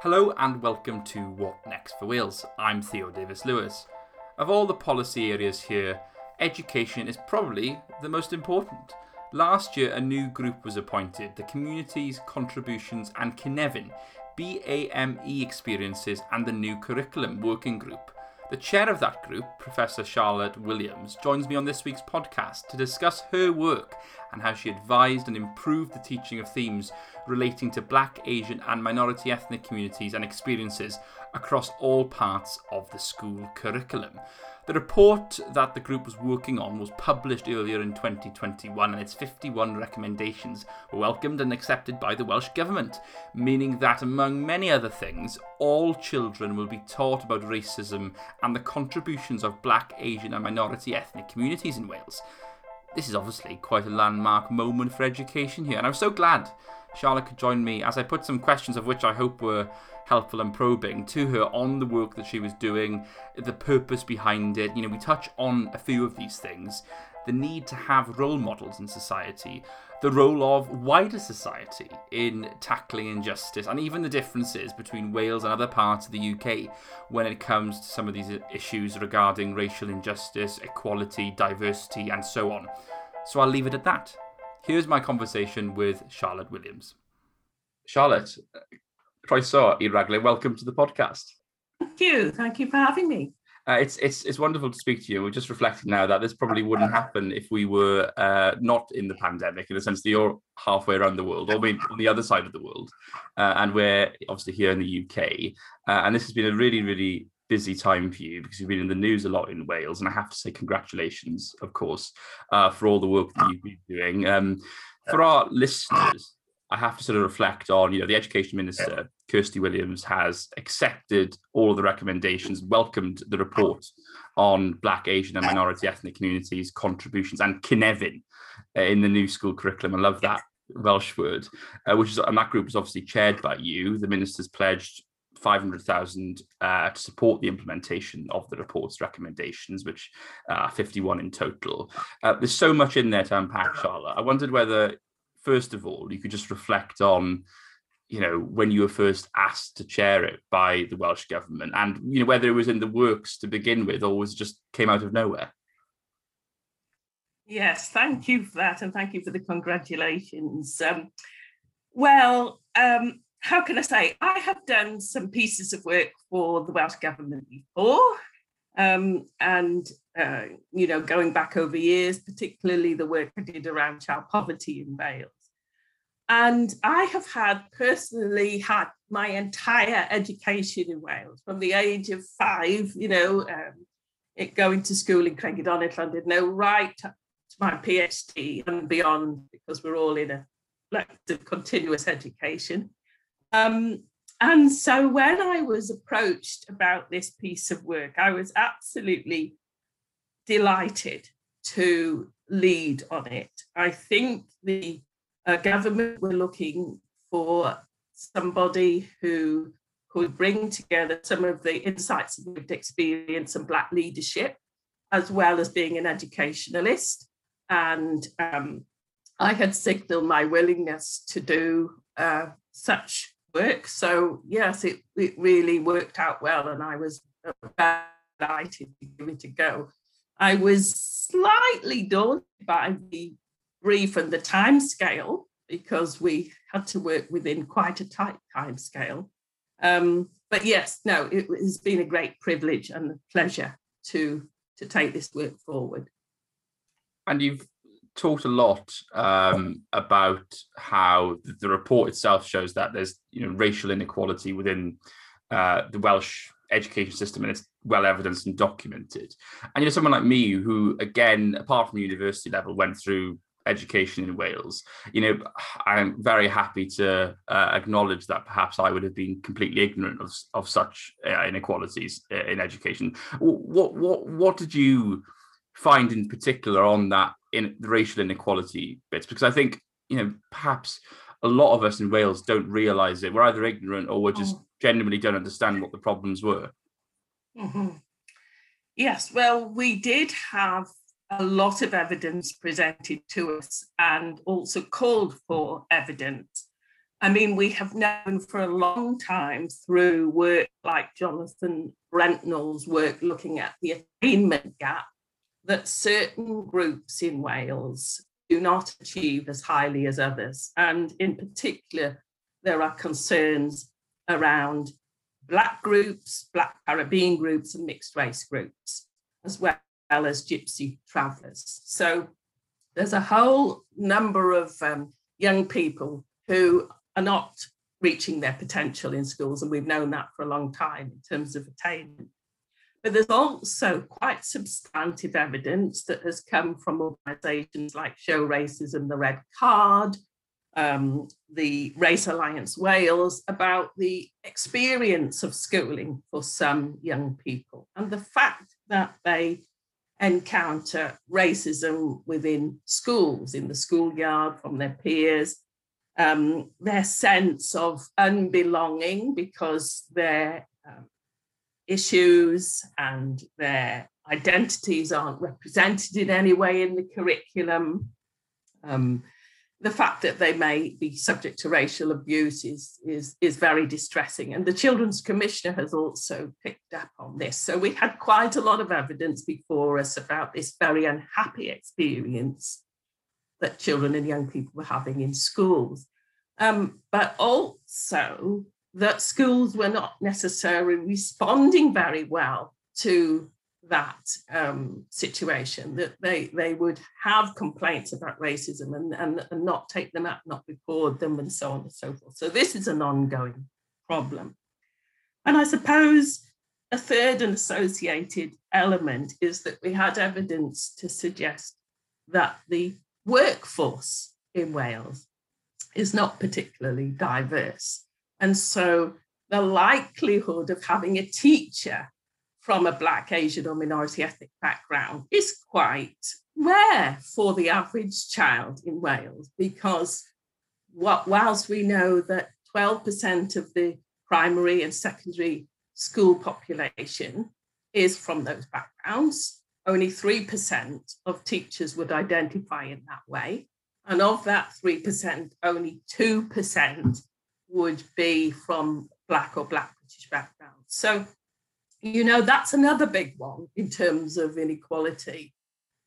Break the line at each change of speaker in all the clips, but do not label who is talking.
Hello and welcome to What Next for Wales. I'm Theo Davies-Lewis. Of all the policy areas here, education is probably the most important. Last year, a new group was appointed the Communities, Contributions and Cynefin BAME Experiences and the New Curriculum Working Group. The chair of that group, Professor Charlotte Williams, joins me on this week's podcast to discuss her work and how she advised and improved the teaching of themes relating to black, Asian, and minority ethnic communities and experiences across all parts of the school curriculum. The report that the group was working on was published earlier in 2021 and its 51 recommendations were welcomed and accepted by the Welsh Government, meaning that, among many other things, all children will be taught about racism and the contributions of black, Asian, and minority ethnic communities in Wales. This is obviously quite a landmark moment for education here, and I'm so glad Charlotte could join me as I put some questions of which I hope were helpful and probing to her on the work that she was doing, the purpose behind it. You know, we touch on a few of these things. The need to have role models in society, the role of wider society in tackling injustice, and even the differences between Wales and other parts of the UK when it comes to some of these issues regarding racial injustice, equality, diversity, and so on. So I'll leave it at that. Here's my conversation with Charlotte Williams. Charlotte, croeso i. Welcome to the podcast.
Thank you. Thank you for having me.
Uh, it's it's it's wonderful to speak to you. We're just reflecting now that this probably wouldn't happen if we were uh, not in the pandemic, in the sense that you're halfway around the world, or maybe on the other side of the world, uh, and we're obviously here in the UK. Uh, and this has been a really really busy time for you because you've been in the news a lot in Wales, and I have to say congratulations, of course, uh, for all the work that you've been doing. Um, for our listeners, I have to sort of reflect on, you know, the education minister, Kirsty Williams, has accepted all of the recommendations, welcomed the report on Black, Asian, and minority ethnic communities' contributions and Cynefin uh, in the new school curriculum. I love that Welsh word, uh, which is, and that group is obviously chaired by you. The minister's pledged 500,000 uh, to support the implementation of the report's recommendations, which are uh, 51 in total. Uh, there's so much in there to unpack, Charlotte. I wondered whether first of all, you could just reflect on, you know, when you were first asked to chair it by the Welsh government, and you know whether it was in the works to begin with, or was just came out of nowhere.
Yes, thank you for that, and thank you for the congratulations. Um, well, um, how can I say? I have done some pieces of work for the Welsh government before, um, and uh, you know, going back over years, particularly the work I did around child poverty in Wales. And I have had personally had my entire education in Wales from the age of five, you know, um, it, going to school in Crengidonell, Llandudno, right to my PhD and beyond, because we're all in a collective continuous education. Um, and so when I was approached about this piece of work, I was absolutely delighted to lead on it. I think the uh, government were looking for somebody who could bring together some of the insights of lived experience and Black leadership, as well as being an educationalist. And um, I had signaled my willingness to do uh, such work. So, yes, it, it really worked out well, and I was delighted to give it a go. I was slightly daunted by the brief and the time scale because we had to work within quite a tight time scale. Um, but yes, no, it has been a great privilege and a pleasure to to take this work forward.
And you've talked a lot um, about how the report itself shows that there's you know racial inequality within uh, the Welsh education system and it's well evidenced and documented. And you know, someone like me who, again, apart from university level, went through education in Wales, you know, I'm very happy to uh, acknowledge that perhaps I would have been completely ignorant of, of such uh, inequalities uh, in education. What what what did you find in particular on that in the racial inequality bits? Because I think you know perhaps a lot of us in Wales don't realise it. We're either ignorant or we're just oh. genuinely don't understand what the problems were.
Mm-hmm. Yes, well, we did have a lot of evidence presented to us and also called for evidence. I mean, we have known for a long time through work like Jonathan Brentnall's work looking at the attainment gap that certain groups in Wales do not achieve as highly as others. And in particular, there are concerns around Black groups, Black Caribbean groups, and mixed race groups, as well as Gypsy travellers. So there's a whole number of um, young people who are not reaching their potential in schools, and we've known that for a long time in terms of attainment. But there's also quite substantive evidence that has come from organisations like Show Racism, the Red Card, um, the Race Alliance Wales about the experience of schooling for some young people and the fact that they encounter racism within schools, in the schoolyard, from their peers, um, their sense of unbelonging because their um, issues and their identities aren't represented in any way in the curriculum. Um, the fact that they may be subject to racial abuse is, is, is very distressing. And the Children's Commissioner has also picked up on this. So we had quite a lot of evidence before us about this very unhappy experience that children and young people were having in schools. Um, but also that schools were not necessarily responding very well to that um, situation, that they, they would have complaints about racism and, and, and not take them up, not record them, and so on and so forth. So, this is an ongoing problem. And I suppose a third and associated element is that we had evidence to suggest that the workforce in Wales is not particularly diverse. And so the likelihood of having a teacher from a Black, Asian, or minority ethnic background is quite rare for the average child in Wales because what, whilst we know that 12% of the primary and secondary school population is from those backgrounds, only 3% of teachers would identify in that way. And of that 3%, only 2% would be from Black or Black British backgrounds. So you know, that's another big one in terms of inequality,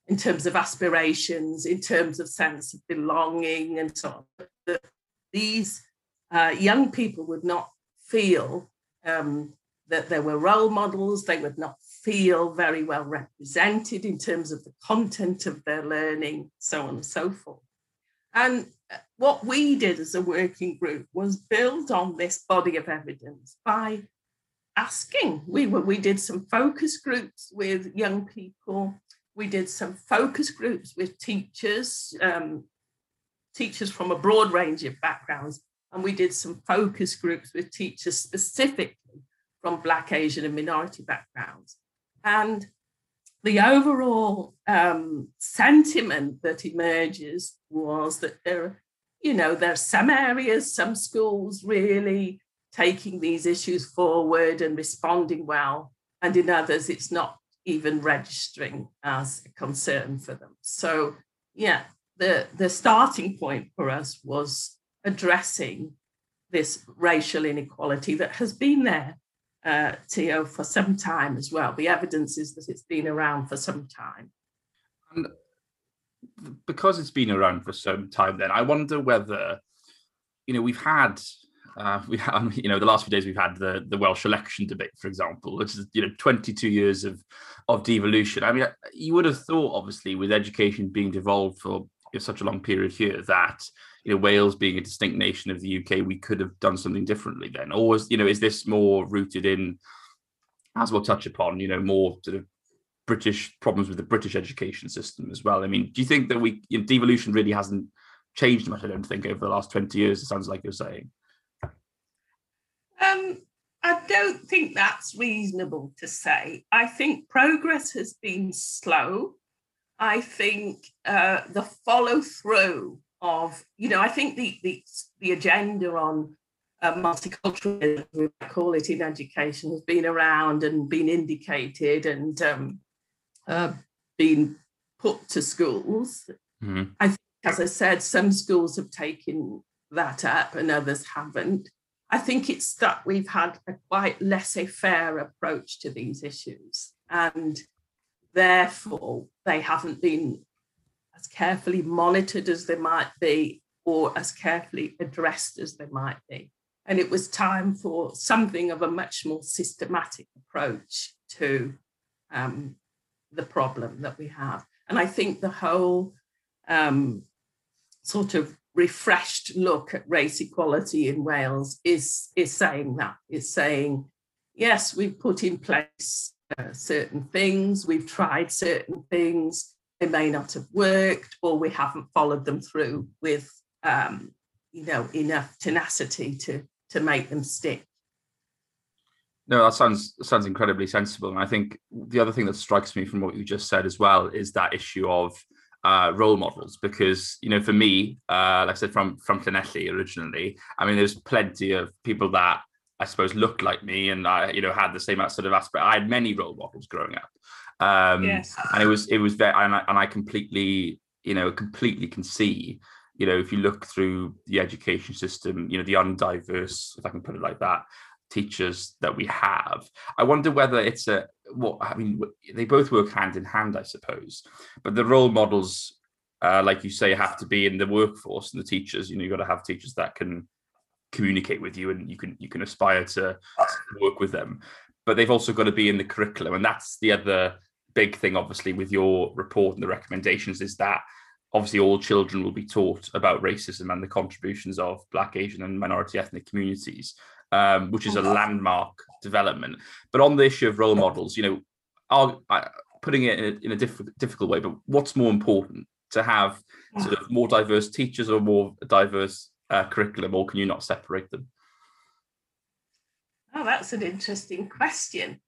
in terms of aspirations, in terms of sense of belonging, and so on. That these uh, young people would not feel um, that there were role models, they would not feel very well represented in terms of the content of their learning, so on and so forth. And uh, what we did as a working group was build on this body of evidence by asking. We were, we did some focus groups with young people. We did some focus groups with teachers, um, teachers from a broad range of backgrounds, and we did some focus groups with teachers specifically from Black, Asian, and minority backgrounds. And the overall um, sentiment that emerges was that there, you know, there are some areas, some schools really taking these issues forward and responding well. And in others, it's not even registering as a concern for them. So, yeah, the, the starting point for us was addressing this racial inequality that has been there, uh, for some time as well. The evidence is that it's been around for some time.
And because it's been around for some time, then I wonder whether, you know, we've had uh, we have, you know, the last few days we've had the the Welsh election debate, for example, which is you know 22 years of of devolution. I mean, you would have thought, obviously, with education being devolved for you know, such a long period here, that you know Wales being a distinct nation of the UK, we could have done something differently then. Or was you know, is this more rooted in, as we'll touch upon, you know, more sort of British problems with the British education system as well? I mean, do you think that we you know, devolution really hasn't changed much? I don't think over the last 20 years. It sounds like you're saying.
Um, I don't think that's reasonable to say. I think progress has been slow. I think uh, the follow through of, you know, I think the the, the agenda on uh, multiculturalism, we call it in education, has been around and been indicated and um, uh, been put to schools. Mm-hmm. I think, as I said, some schools have taken that up and others haven't. I think it's that we've had a quite laissez faire approach to these issues, and therefore they haven't been as carefully monitored as they might be or as carefully addressed as they might be. And it was time for something of a much more systematic approach to um, the problem that we have. And I think the whole um, sort of refreshed look at race equality in Wales is, is saying that, is saying, yes, we've put in place uh, certain things, we've tried certain things, they may not have worked, or we haven't followed them through with, um, you know, enough tenacity to, to make them stick.
No, that sounds sounds incredibly sensible. And I think the other thing that strikes me from what you just said as well is that issue of uh, role models because you know for me uh, like i said from from Llanelli originally i mean there's plenty of people that i suppose looked like me and i you know had the same sort of aspect i had many role models growing up um yes. and it was it was very and I, and I completely you know completely can see you know if you look through the education system you know the undiverse if i can put it like that teachers that we have. I wonder whether it's a what I mean. They both work hand in hand, I suppose. But the role models, uh, like you say, have to be in the workforce and the teachers. You know, you've got to have teachers that can communicate with you, and you can you can aspire to work with them. But they've also got to be in the curriculum, and that's the other big thing, obviously, with your report and the recommendations is that obviously all children will be taught about racism and the contributions of black asian and minority ethnic communities um, which is a landmark development. But on the issue of role models, you know, I'll, I, putting it in a, in a diff- difficult way, but what's more important to have sort of more diverse teachers or more diverse uh, curriculum, or can you not separate them?
Oh, that's an interesting question.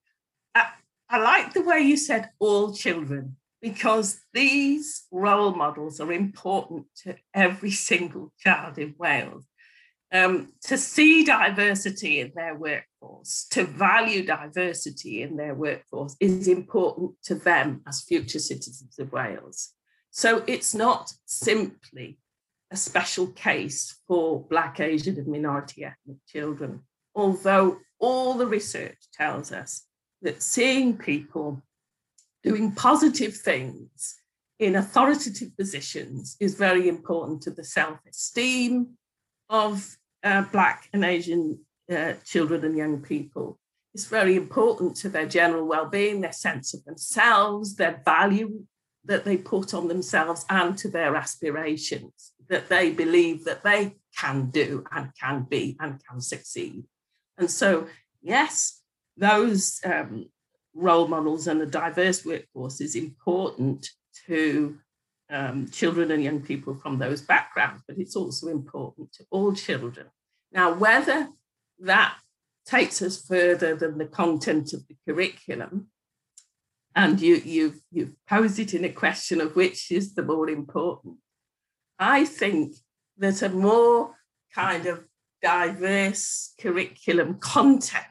I, I like the way you said all children because these role models are important to every single child in Wales um, to see diversity in their workforce, to value diversity in their workforce is important to them as future citizens of Wales. So it's not simply a special case for Black, Asian, and minority ethnic children, although all the research tells us that seeing people doing positive things in authoritative positions is very important to the self esteem of uh, Black and Asian uh, children and young people. It's very important to their general well-being, their sense of themselves, their value that they put on themselves, and to their aspirations that they believe that they can do and can be and can succeed. And so, yes, those um, role models and a diverse workforce is important to um, children and young people from those backgrounds, but it's also important to all children. Now, whether that takes us further than the content of the curriculum, and you, you've, you've posed it in a question of which is the more important, I think that a more kind of diverse curriculum content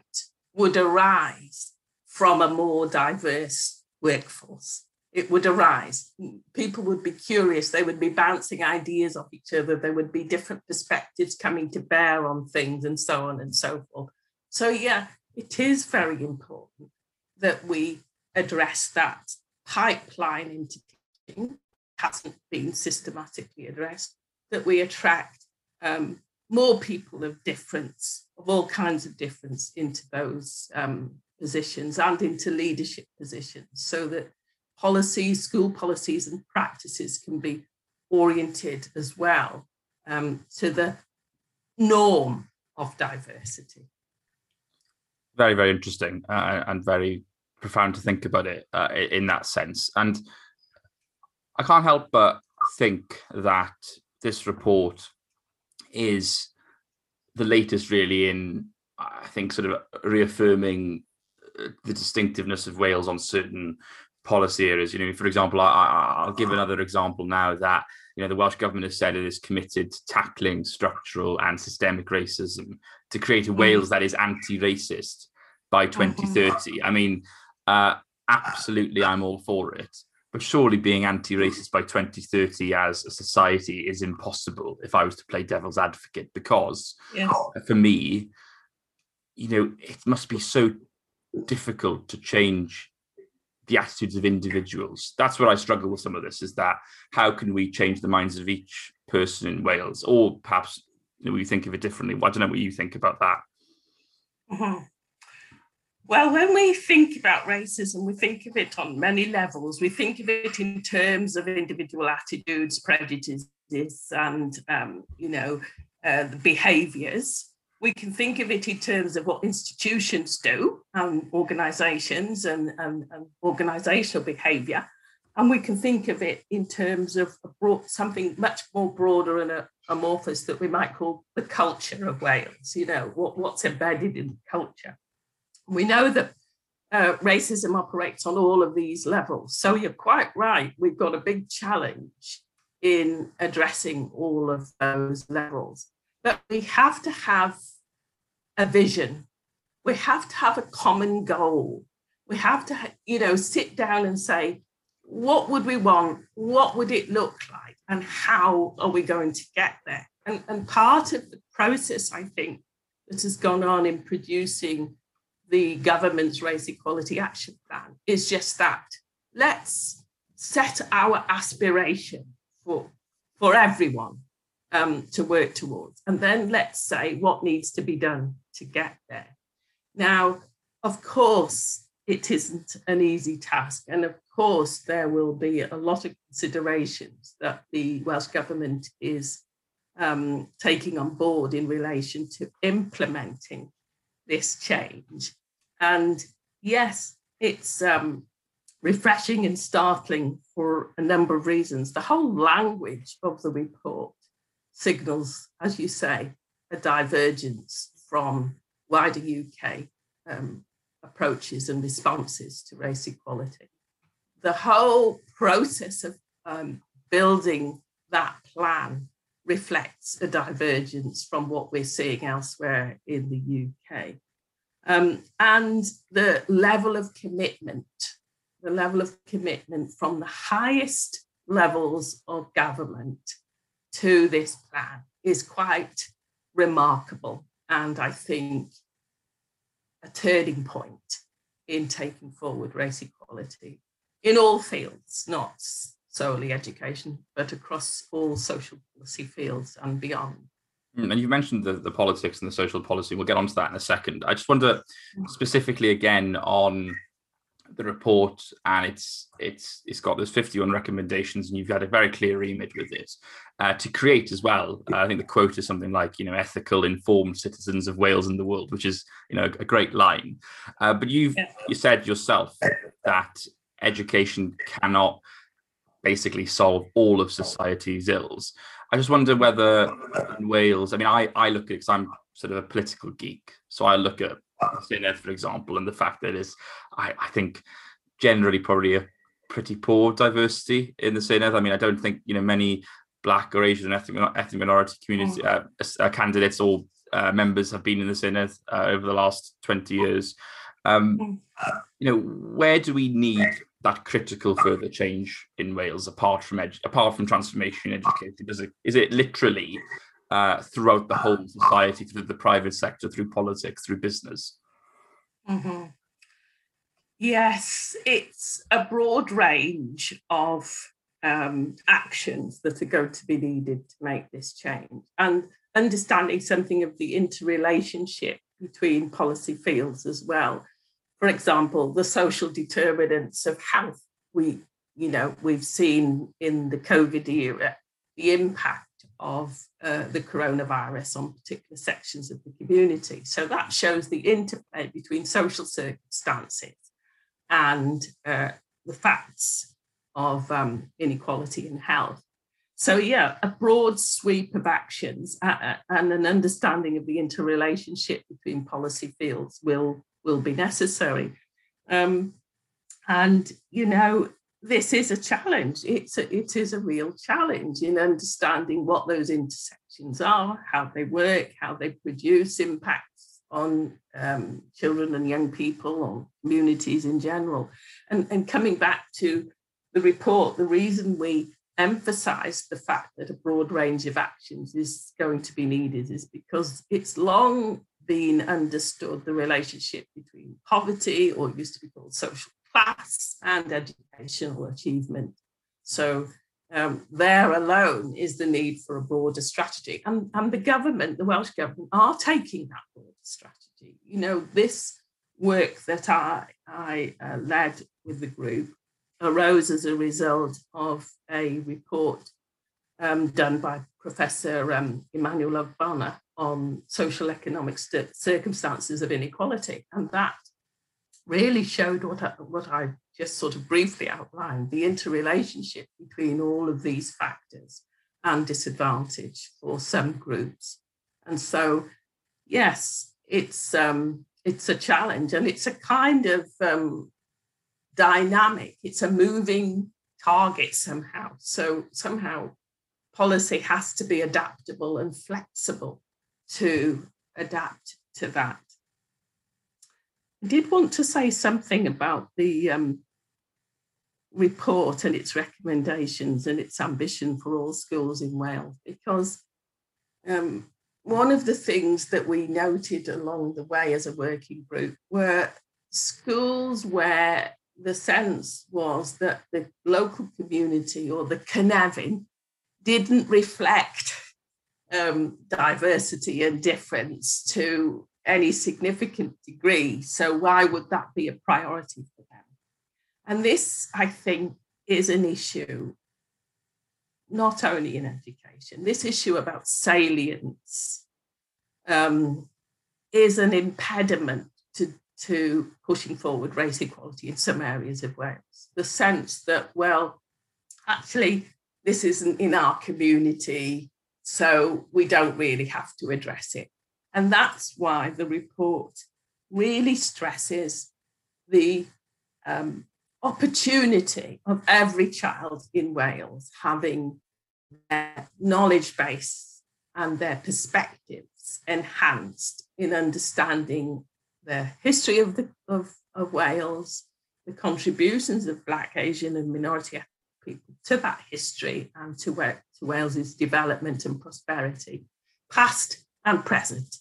would arise from a more diverse workforce it would arise. People would be curious, they would be bouncing ideas off each other, there would be different perspectives coming to bear on things, and so on and so forth. So, yeah, it is very important that we address that pipeline into teaching, hasn't been systematically addressed, that we attract um, more people of difference, of all kinds of difference, into those um, positions and into leadership positions so that policies, school policies, and practices can be oriented as well um, to the norm of diversity.
Very, very interesting uh, and very profound to think about it uh, in that sense. And I can't help but think that this report is the latest, really, in I think sort of reaffirming uh, the distinctiveness of Wales on certain policy areas. You know, for example, I, I'll give another example now that you know the Welsh government has said it is committed to tackling structural and systemic racism to create a. Wales that is anti-racist by 2030. Mm-hmm. I mean, uh, absolutely, I'm all for it. but surely being anti-racist by 2030 as a society is impossible if I was to play devil's advocate because
yes.
for me, you know, it must be so difficult to change the attitudes of individuals. That's where I struggle with some of this is that how can we change the minds of each person in Wales? Or perhaps you know, we think of it differently. I don't know what you think about that.
Mm-hmm. Well, when we think about racism, we think of it on many levels. We think of it in terms of individual attitudes, prejudices, and um, you know uh, the behaviours. We can think of it in terms of what institutions do, and organisations, and, and, and organisational behaviour, and we can think of it in terms of broad, something much more broader and amorphous that we might call the culture of Wales. You know what, what's embedded in culture. We know that uh, racism operates on all of these levels. So you're quite right. We've got a big challenge in addressing all of those levels. But we have to have a vision. We have to have a common goal. We have to, you know, sit down and say, what would we want? What would it look like? And how are we going to get there? And, and part of the process, I think, that has gone on in producing the government's race equality action plan is just that. Let's set our aspiration for, for everyone um, to work towards. And then let's say what needs to be done to get there. Now, of course, it isn't an easy task. And of course, there will be a lot of considerations that the Welsh Government is um, taking on board in relation to implementing this change. And yes, it's um, refreshing and startling for a number of reasons. The whole language of the report signals, as you say, a divergence from wider UK um, approaches and responses to race equality. The whole process of um, building that plan reflects a divergence from what we're seeing elsewhere in the UK. Um, and the level of commitment, the level of commitment from the highest levels of government to this plan is quite remarkable. And I think a turning point in taking forward race equality in all fields, not solely education, but across all social policy fields and beyond.
Mm, and you mentioned the, the politics and the social policy. We'll get onto that in a second. I just wonder mm. specifically again on the report, and it's it's it's got those 51 recommendations, and you've got a very clear image with it uh, to create as well. Uh, I think the quote is something like, you know, ethical, informed citizens of Wales and the world, which is you know a great line. Uh, but you've yeah. you said yourself that education cannot basically solve all of society's ills. I just wonder whether in Wales, I mean, I, I look at because I'm sort of a political geek. So I look at Senedd, for example, and the fact that is, I, I think, generally probably a pretty poor diversity in the Senedd. I mean, I don't think, you know, many black or Asian ethnic, ethnic minority community mm. uh, uh, candidates or uh, members have been in the Senedd uh, over the last 20 years. Um, mm. you know, where do we need that critical further change in Wales apart from edu- apart from transformation in education? Does it is it literally uh, throughout the whole society, through the private sector, through politics, through business?
Mm-hmm. Yes, it's a broad range of um, actions that are going to be needed to make this change, and understanding something of the interrelationship between policy fields as well for example, the social determinants of health. We, you know, we've seen in the COVID era the impact of uh, the coronavirus on particular sections of the community. So that shows the interplay between social circumstances and uh, the facts of um, inequality in health. So, yeah, a broad sweep of actions uh, uh and an understanding of the interrelationship between policy fields will will be necessary. Um, and, you know, this is a challenge. It's a, it is a real challenge in understanding what those intersections are, how they work, how they produce impacts on um, children and young people, on communities in general. And, and coming back to the report, the reason we emphasise the fact that a broad range of actions is going to be needed is because it's long been understood the relationship between poverty, or used to be called social class, and educational achievement. So um, there alone is the need for a broader strategy. And, and the government, the Welsh government, are taking that broader strategy. You know, this work that I, I uh, led with the group arose as a result of a report um, done by Professor um, Emmanuel Ogbonna on social economic st- circumstances of inequality. And that really showed what I, what I just sort of briefly outlined the interrelationship between all of these factors and disadvantage for some groups. And so, yes, it's um, it's a challenge and it's a kind of um, dynamic. It's a moving target somehow. So somehow policy has to be adaptable and flexible to adapt to that. I did want to say something about the um, report and its recommendations and its ambition for all schools in Wales, because um, one of the things that we noted along the way as a working group were schools where the sense was that the local community or the Cynefin didn't reflect um, diversity and difference to any significant degree. So, why would that be a priority for them? And this, I think, is an issue not only in education, this issue about salience um, is an impediment to, to pushing forward race equality in some areas of Wales. The sense that, well, actually, this isn't in our community, so we don't really have to address it. And that's why the report really stresses the um, opportunity of every child in Wales having their knowledge base and their perspectives enhanced in understanding the history of, the, of, of Wales, the contributions of Black, Asian, and minority people to that history and to, to Wales's development and prosperity, past and present.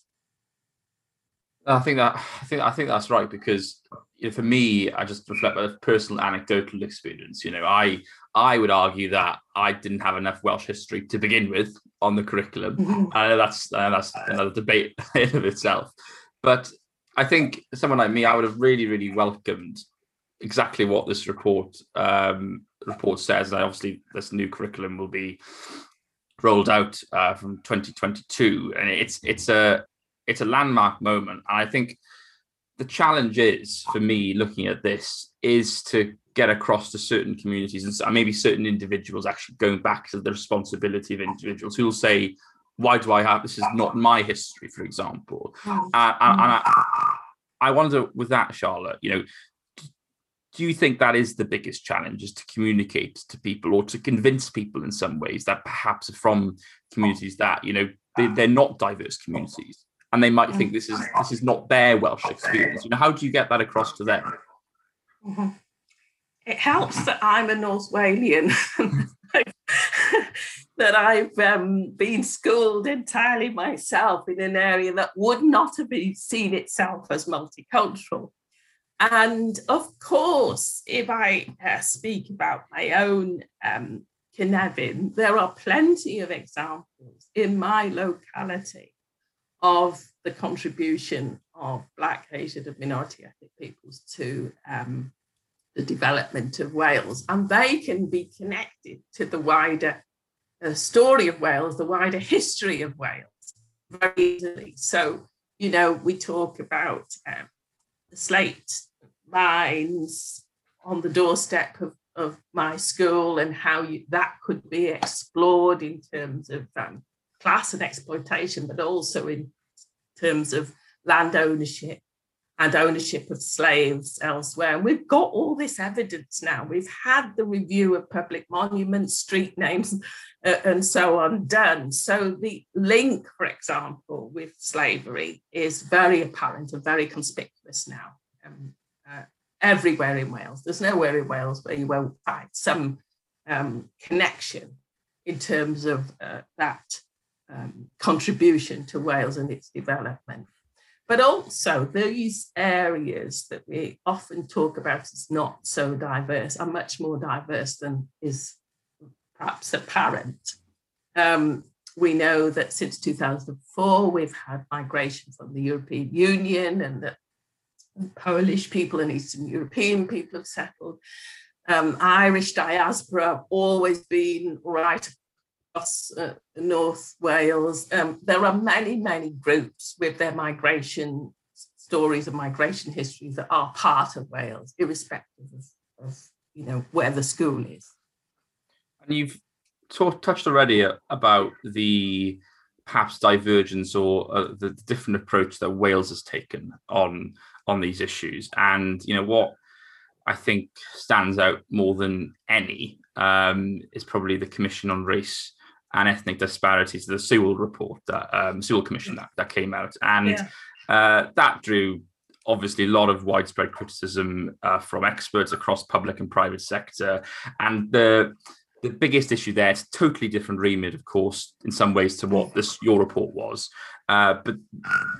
I think that I think I think that's right because you know, for me, I just reflect my personal anecdotal experience. You know, I I would argue that I didn't have enough Welsh history to begin with on the curriculum. Mm-hmm. I know that's uh, that's another debate in of itself, but I think someone like me, I would have really really welcomed exactly what this report um, report says. And obviously, this new curriculum will be rolled out uh, from 2022, and it's it's a it's a landmark moment. And I think the challenge is for me looking at this is to get across to certain communities and maybe certain individuals actually going back to the responsibility of individuals who will say, why do I have this is not my history, for example. Uh, and, and I, I wonder with that, Charlotte, you know, do you think that is the biggest challenge is to communicate to people or to convince people in some ways that perhaps from communities that you know they, they're not diverse communities and they might think this is this is not their Welsh experience. You know, how do you get that across to them?
Mm-hmm. It helps that I'm a North Walian, that I've um, been schooled entirely myself in an area that would not have been seen itself as multicultural. And of course, if I uh, speak about my own um, Cynefin, there are plenty of examples in my locality of the contribution of Black, Asian, and minority ethnic peoples to um, the development of Wales. And they can be connected to the wider uh, story of Wales, the wider history of Wales very easily. So, you know, we talk about um, the slate mines on the doorstep of, of my school and how you, that could be explored in terms of um, class and exploitation, but also in terms of land ownership and ownership of slaves elsewhere. And we've got all this evidence now. We've had the review of public monuments, street names, uh, and so on done. So the link, for example, with slavery is very apparent and very conspicuous now. Um, everywhere in Wales. There's nowhere in Wales where you won't find some um, connection in terms of uh, that um, contribution to Wales and its development. But also, these areas that we often talk about as not so diverse are much more diverse than is perhaps apparent. Um, we know that since 2004, we've had migration from the European Union and that Polish people and Eastern European people have settled. Um, Irish diaspora have always been right across uh, North Wales. Um, there are many, many groups with their migration stories and migration histories that are part of Wales, irrespective of, of you know where the school is.
And you've touched already about the perhaps divergence or uh, the different approach that Wales has taken on on these issues. And you know what I think stands out more than any um, is probably the Commission on Race and Ethnic Disparities, the Sewell report, that um, Sewell Commission that, that came out, and yeah. uh, that drew obviously a lot of widespread criticism uh, from experts across public and private sector, and the the biggest issue there, is totally different remit, of course, in some ways to what this your report was. Uh, but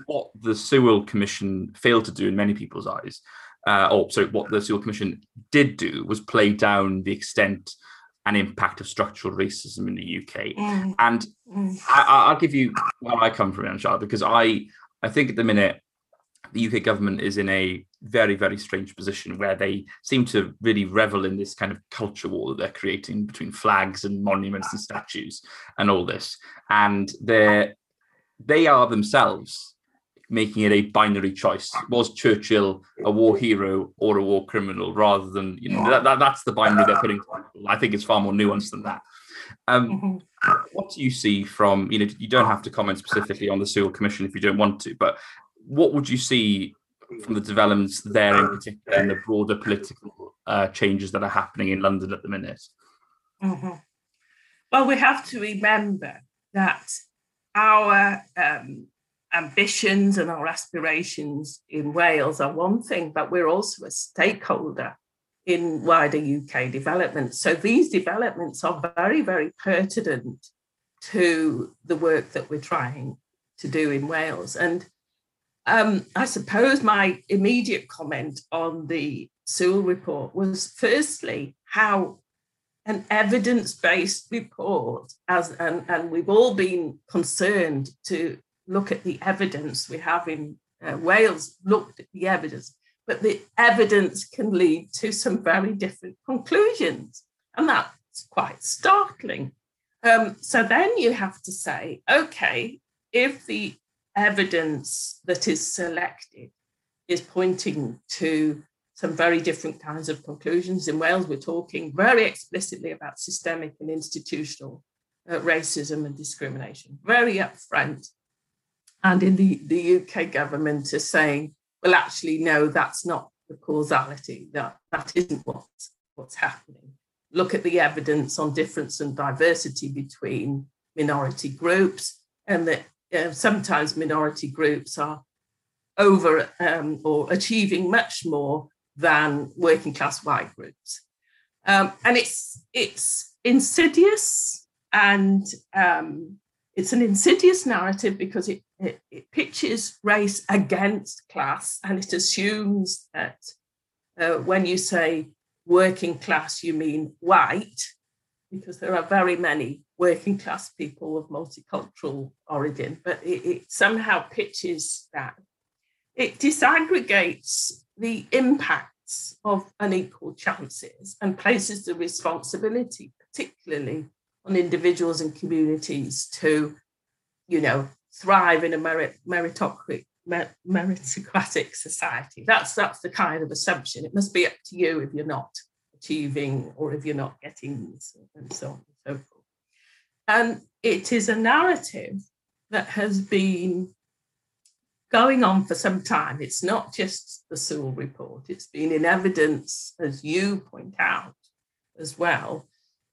what the Sewell Commission failed to do in many people's eyes, uh, or sorry, what the Sewell Commission did do was play down the extent and impact of structural racism in the UK. Mm. And mm. I, will give you where I come from, Anshar, because I I think at the minute the UK government is in a very, very strange position where they seem to really revel in this kind of culture war that they're creating between flags and monuments and statues and all this. And they're they are themselves making it a binary choice. Was Churchill a war hero or a war criminal rather than, you know, that, that that's the binary they're putting. I think it's far more nuanced than that. Um, mm-hmm. what do you see from, you know, you don't have to comment specifically on the Sewell Commission if you don't want to, but what would you see from the developments there in particular and the broader political uh, changes that are happening in London at the minute?
Mm-hmm. Well, we have to remember that our um, ambitions and our aspirations in Wales are one thing, but we're also a stakeholder in wider UK development. So these developments are very, very pertinent to the work that we're trying to do in Wales. And um, I suppose my immediate comment on the Sewell report was firstly how an evidence-based report as and, and we've all been concerned to look at the evidence we have in uh, Wales looked at the evidence but the evidence can lead to some very different conclusions and that's quite startling. Um, so then you have to say okay if the evidence that is selected is pointing to some very different kinds of conclusions. In Wales, we're talking very explicitly about systemic and institutional uh, racism and discrimination, very upfront. And in the, the UK government is saying, well, actually, no, that's not the causality. That, that isn't what's, what's happening. Look at the evidence on difference and diversity between minority groups, and that uh, sometimes minority groups are over um, or achieving much more than working class white groups. Um, and it's it's insidious and um, it's an insidious narrative because it, it, it, pitches race against class and it assumes that uh, when you say working class, you mean white, because there are very many working class people of multicultural origin, but it, it somehow pitches that. It disaggregates the impacts of unequal chances and places the responsibility, particularly on individuals and communities, to, you know, thrive in a merit, meritocratic meritocratic society. That's that's the kind of assumption. It must be up to you if you're not achieving or if you're not getting and so on and so forth. And it is a narrative that has been going on for some time. It's not just the Sewell report, it's been in evidence, as you point out as well,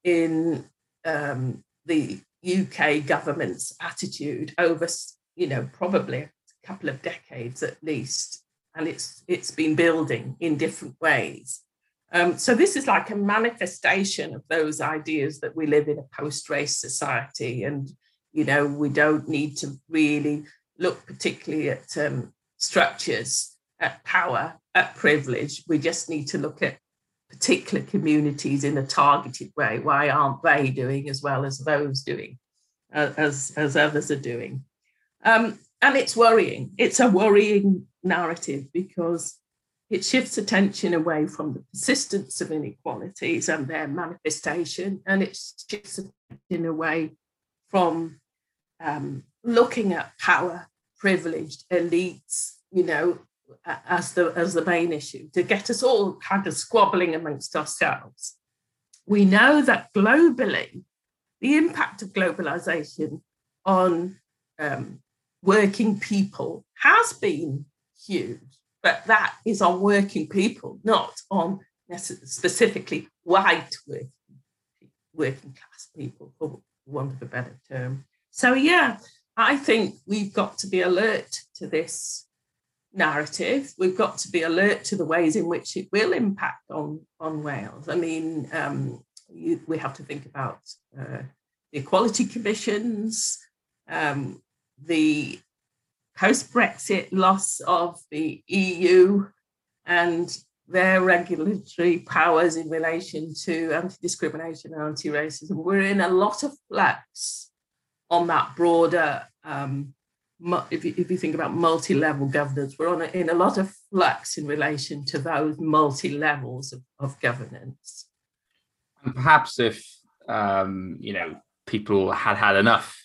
in um, the UK government's attitude over, you know, probably a couple of decades at least and it's it's been building in different ways. Um, so this is like a manifestation of those ideas that we live in a post-race society, and you know we don't need to really look particularly at um, structures, at power, at privilege. We just need to look at particular communities in a targeted way. Why aren't they doing as well as those doing, uh, as as others are doing? Um, and it's worrying. It's a worrying narrative because it shifts attention away from the persistence of inequalities and their manifestation, and it shifts attention away from um, looking at power, privileged elites, you know, as the as the main issue to get us all kind of squabbling amongst ourselves. We know that globally, the impact of globalization on um, working people has been huge, but that is on working people, not on specifically white working, working class people, for want of a better term. So, yeah, I think we've got to be alert to this narrative. We've got to be alert to the ways in which it will impact on, on Wales. I mean, um, you, we have to think about uh, the equality commissions, um, the post Brexit loss of the EU and their regulatory powers in relation to anti discrimination and anti racism. We're in a lot of flux on that broader, um, if, you, if you think about multi level governance, we're on a, in a lot of flux in relation to those multi levels of, of governance.
And perhaps if, um, you know, people had had enough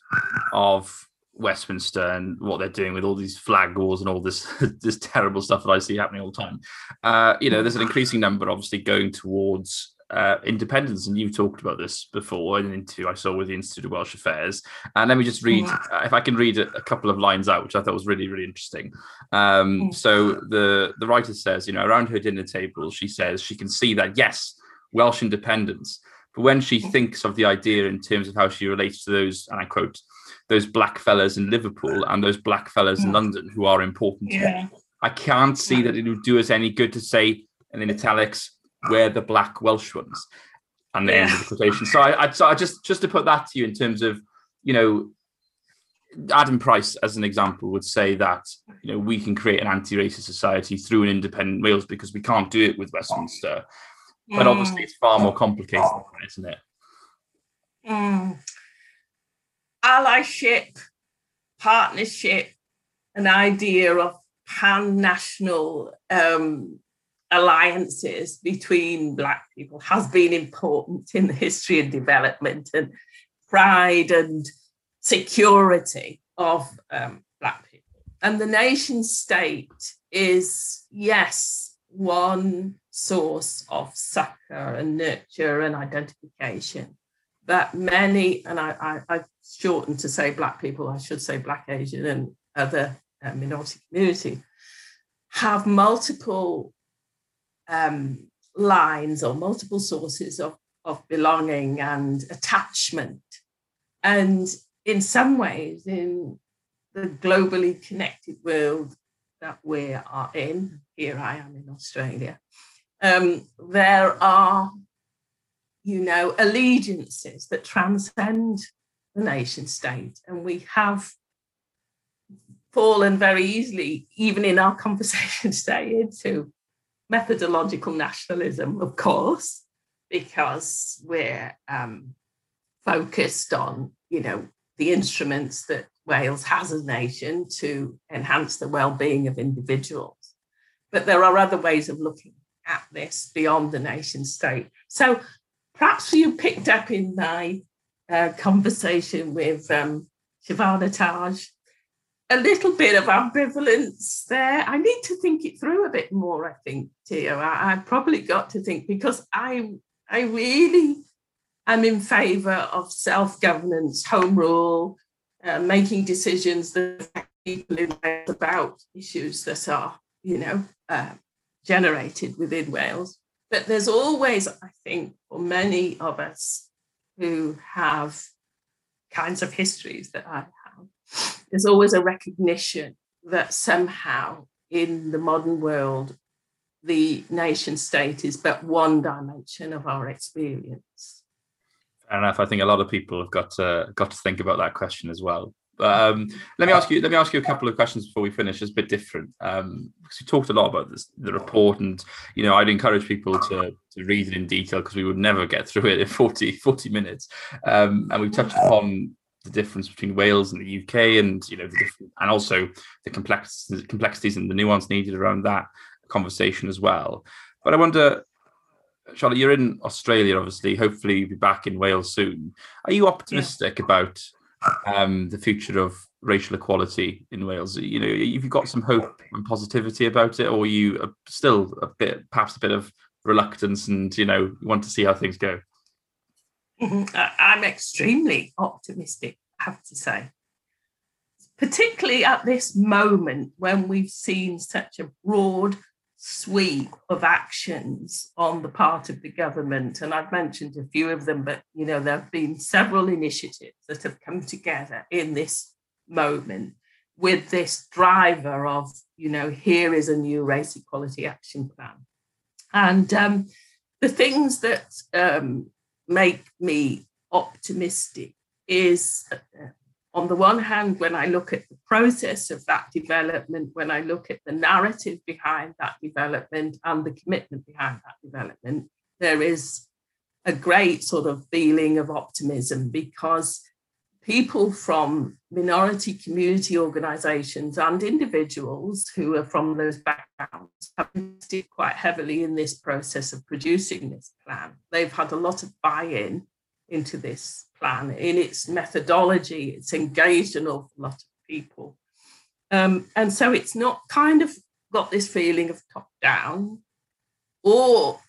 of Westminster and what they're doing with all these flag wars and all this this terrible stuff that I see happening all the time. Uh, you know, there's an increasing number, obviously, going towards uh, independence, and you've talked about this before in an interview I saw with the Institute of Welsh Affairs. And let me just read, uh, if I can read a, a, couple of lines out, which I thought was really, really interesting. Um, so the the writer says, you know, around her dinner table, she says she can see that yes, Welsh independence. But when she thinks of the idea in terms of how she relates to those, and I quote, those black fellas in Liverpool and those black fellas in hmm. London who are important yeah. I can't see that it would do us any good to say, and in italics, we're the black Welsh ones. And the yeah. end of the quotation. So I, I, so I just just to put that to you in terms of, you know, Adam Price, as an example, would say that you know we can create an anti-racist society through an independent Wales because we can't do it with Westminster. Mm. But obviously, it's far more complicated, isn't it?
Mm allyship, partnership, an idea of pan national um, alliances between Black people has been important in the history and development and pride and security of um, Black people. And the nation state is, yes, one source of succor and nurture and identification that many, and I, I, I shortened to say Black people, I should say Black, Asian, and other uh, minority community, have multiple um, lines or multiple sources of, of belonging and attachment. And in some ways, in the globally connected world that we are in, here I am in Australia, um, there are you know, allegiances that transcend the nation state. And we have fallen very easily, even in our conversation today, into methodological nationalism, of course, because we're um, focused on, you know, the instruments that Wales has as a nation to enhance the well-being of individuals. But there are other ways of looking at this beyond the nation state. So perhaps you picked up in my uh, conversation with um, Shavanah Taj a little bit of ambivalence there. I need to think it through a bit more, I think, Theo. I, have probably got to think because I, I really am in favour of self governance, home rule, uh, making decisions that people about issues that are, you know, uh, generated within Wales. But there's always, I think, for many of us who have kinds of histories that I have, there's always a recognition that somehow in the modern world, the nation state is but one dimension of our experience.
Fair enough. I think a lot of people have got to got to think about that question as well. But um, let me ask you. Let me ask you a couple of questions before we finish. It's a bit different um, because we talked a lot about this, the report, and you know, I'd encourage people to to read it in detail because we would never get through it in 40, 40 minutes. Um, and we touched upon the difference between Wales and the UK, and you know, the different, and also the complex complexities and the nuance needed around that conversation as well. But I wonder, Charlotte, you're in Australia, obviously. Hopefully, you'll be back in Wales soon. Are you optimistic yeah. about um, the future of racial equality in Wales? You know, have you've got some hope and positivity about it, or you still a bit, perhaps a bit of reluctance, and you know, want to see how things go.
Mm-hmm. I'm extremely optimistic, I have to say, particularly at this moment when we've seen such a broad sweep of actions on the part of the government. And I've mentioned a few of them, but you know, there have been several initiatives that have come together in this moment with this driver of, you know, here is a new race equality action plan. And um, the things that um, make me optimistic is uh, on the one hand, when I look at the process of that development, when I look at the narrative behind that development and the commitment behind that development, there is a great sort of feeling of optimism because people from minority community organizations and individuals who are from those backgrounds have invested quite heavily in this process of producing this plan. They've had a lot of buy in into this plan, in its methodology. It's engaged an awful lot of people. Um, and so it's not kind of got this feeling of top down or,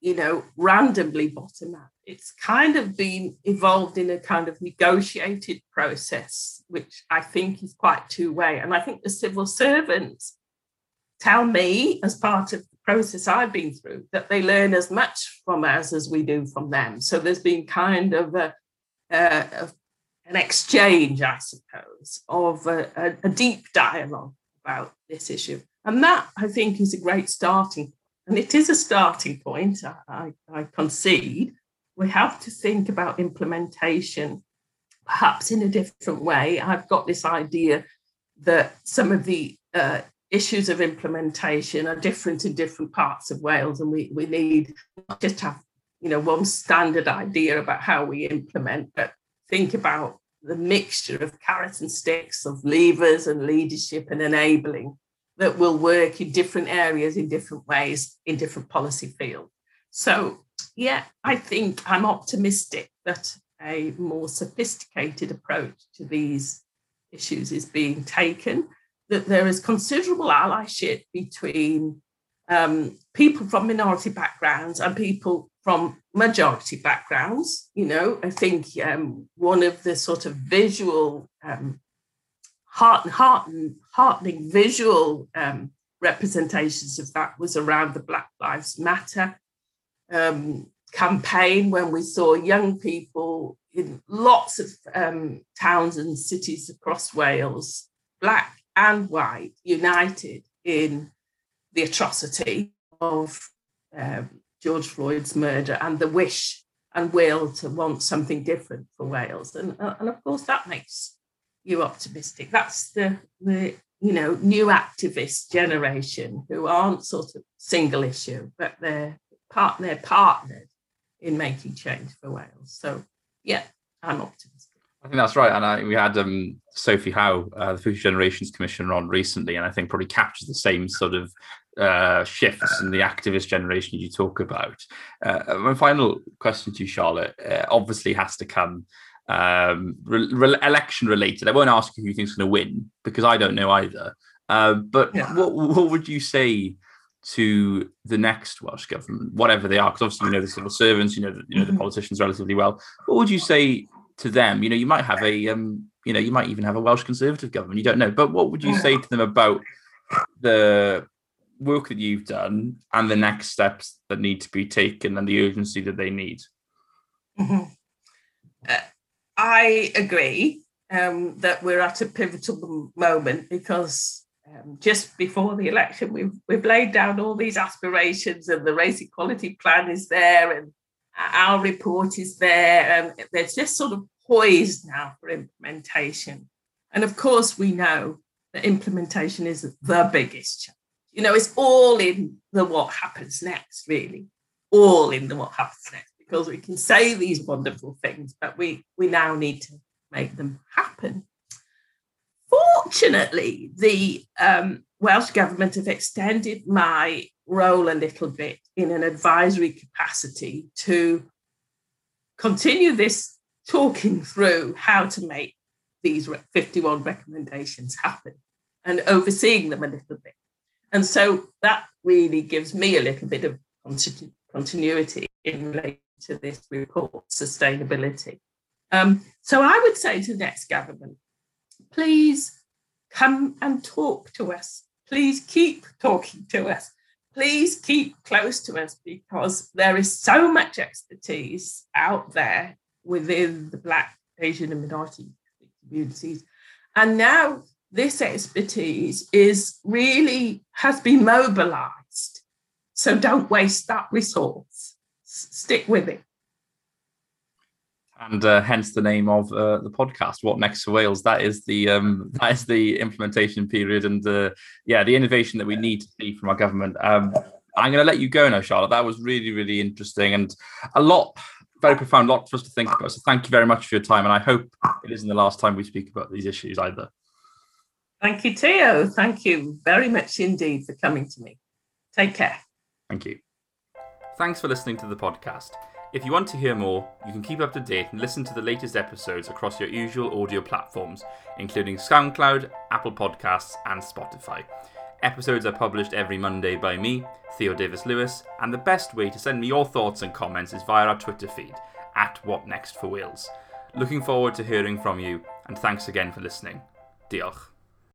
you know, randomly bottom up. It's kind of been evolved in a kind of negotiated process, which I think is quite two way. And I think the civil servants tell me, as part of process I've been through that they learn as much from us as we do from them. So there's been kind of a, a, an exchange, I suppose, of a, a, deep dialogue about this issue. And that, I think, is a great starting And it is a starting point, I, I concede. We have to think about implementation perhaps in a different way. I've got this idea that some of the uh, issues of implementation are different in different parts of Wales, and we, we need not just have you know one standard idea about how we implement, but think about the mixture of carrots and sticks, of levers and leadership and enabling that will work in different areas in different ways in different policy fields. So yeah, I think I'm optimistic that a more sophisticated approach to these issues is being taken that there is considerable allyship between um, people from minority backgrounds and people from majority backgrounds. You know, I think um, one of the sort of visual, um, heart, heart, heartening visual um, representations of that was around the Black Lives Matter um, campaign when we saw young people in lots of um, towns and cities across Wales, black and white united in the atrocity of um, George Floyd's murder and the wish and will to want something different for Wales. And, uh, and of course, that makes you optimistic. That's the, the you know new activist generation who aren't sort of single issue, but they're part they're partnered in making change for Wales. So yeah, I'm optimistic.
I think that's right. And I, we had um, Sophie Howe, uh, the Future Generations Commissioner, on recently, and I think probably captures the same sort of uh, shifts in the activist generation you talk about. Uh, my final question to you, Charlotte, uh, obviously has to come um, re- re- election related. I won't ask you who you think is going to win because I don't know either. Uh, but yeah. what, what would you say to the next Welsh government, whatever they are? Because obviously you know the civil servants, you know, the, you know the mm-hmm. politicians relatively well. What would you say to them? You know, you might have a, um, you know, you might even have a Welsh Conservative government. You don't know, but what would you say to them about the work that you've done and the next steps that need to be taken and the urgency that they need?
Mm-hmm. Uh, I agree um, that we're at a pivotal moment because um, just before the election, we've, we've laid down all these aspirations, and the race equality plan is there, and our report is there, and there's just sort of poised now for implementation. And of course, we know that implementation is the biggest challenge. You know, it's all in the what happens next, really, all in the what happens next, because we can say these wonderful things, but we we now need to make them happen. Fortunately, the um, Welsh Government have extended my role a little bit in an advisory capacity to continue this talking through how to make these 51 recommendations happen and overseeing them a little bit. And so that really gives me a little bit of continuity in relation to this report, sustainability. Um, so I would say to the next government, please come and talk to us. Please keep talking to us. Please keep close to us because there is so much expertise out there within the Black, Asian, and minority communities. And now this expertise is really has been mobilized. So don't waste that resource. Stick with it
and uh, hence the name of uh, the podcast what next for wales. That is the um, that is the implementation period and uh, yeah the innovation that we need to see from our government. Um, i'm going to let you go now charlotte. That was really really interesting and a lot very profound lot for us to think about. So thank you very much for your time and i hope it isn't the last time we speak about these issues either.
Thank you theo. Thank you very much indeed for coming to me. Take care.
Thank you. Thanks for listening to the podcast if you want to hear more, you can keep up to date and listen to the latest episodes across your usual audio platforms, including SoundCloud, Apple Podcasts, and Spotify. Episodes are published every Monday by me, Theo Davies-Lewis, and the best way to send me your thoughts and comments is via our Twitter feed, at What Next for Wales. Looking forward to hearing from you, and thanks again for listening. Diolch.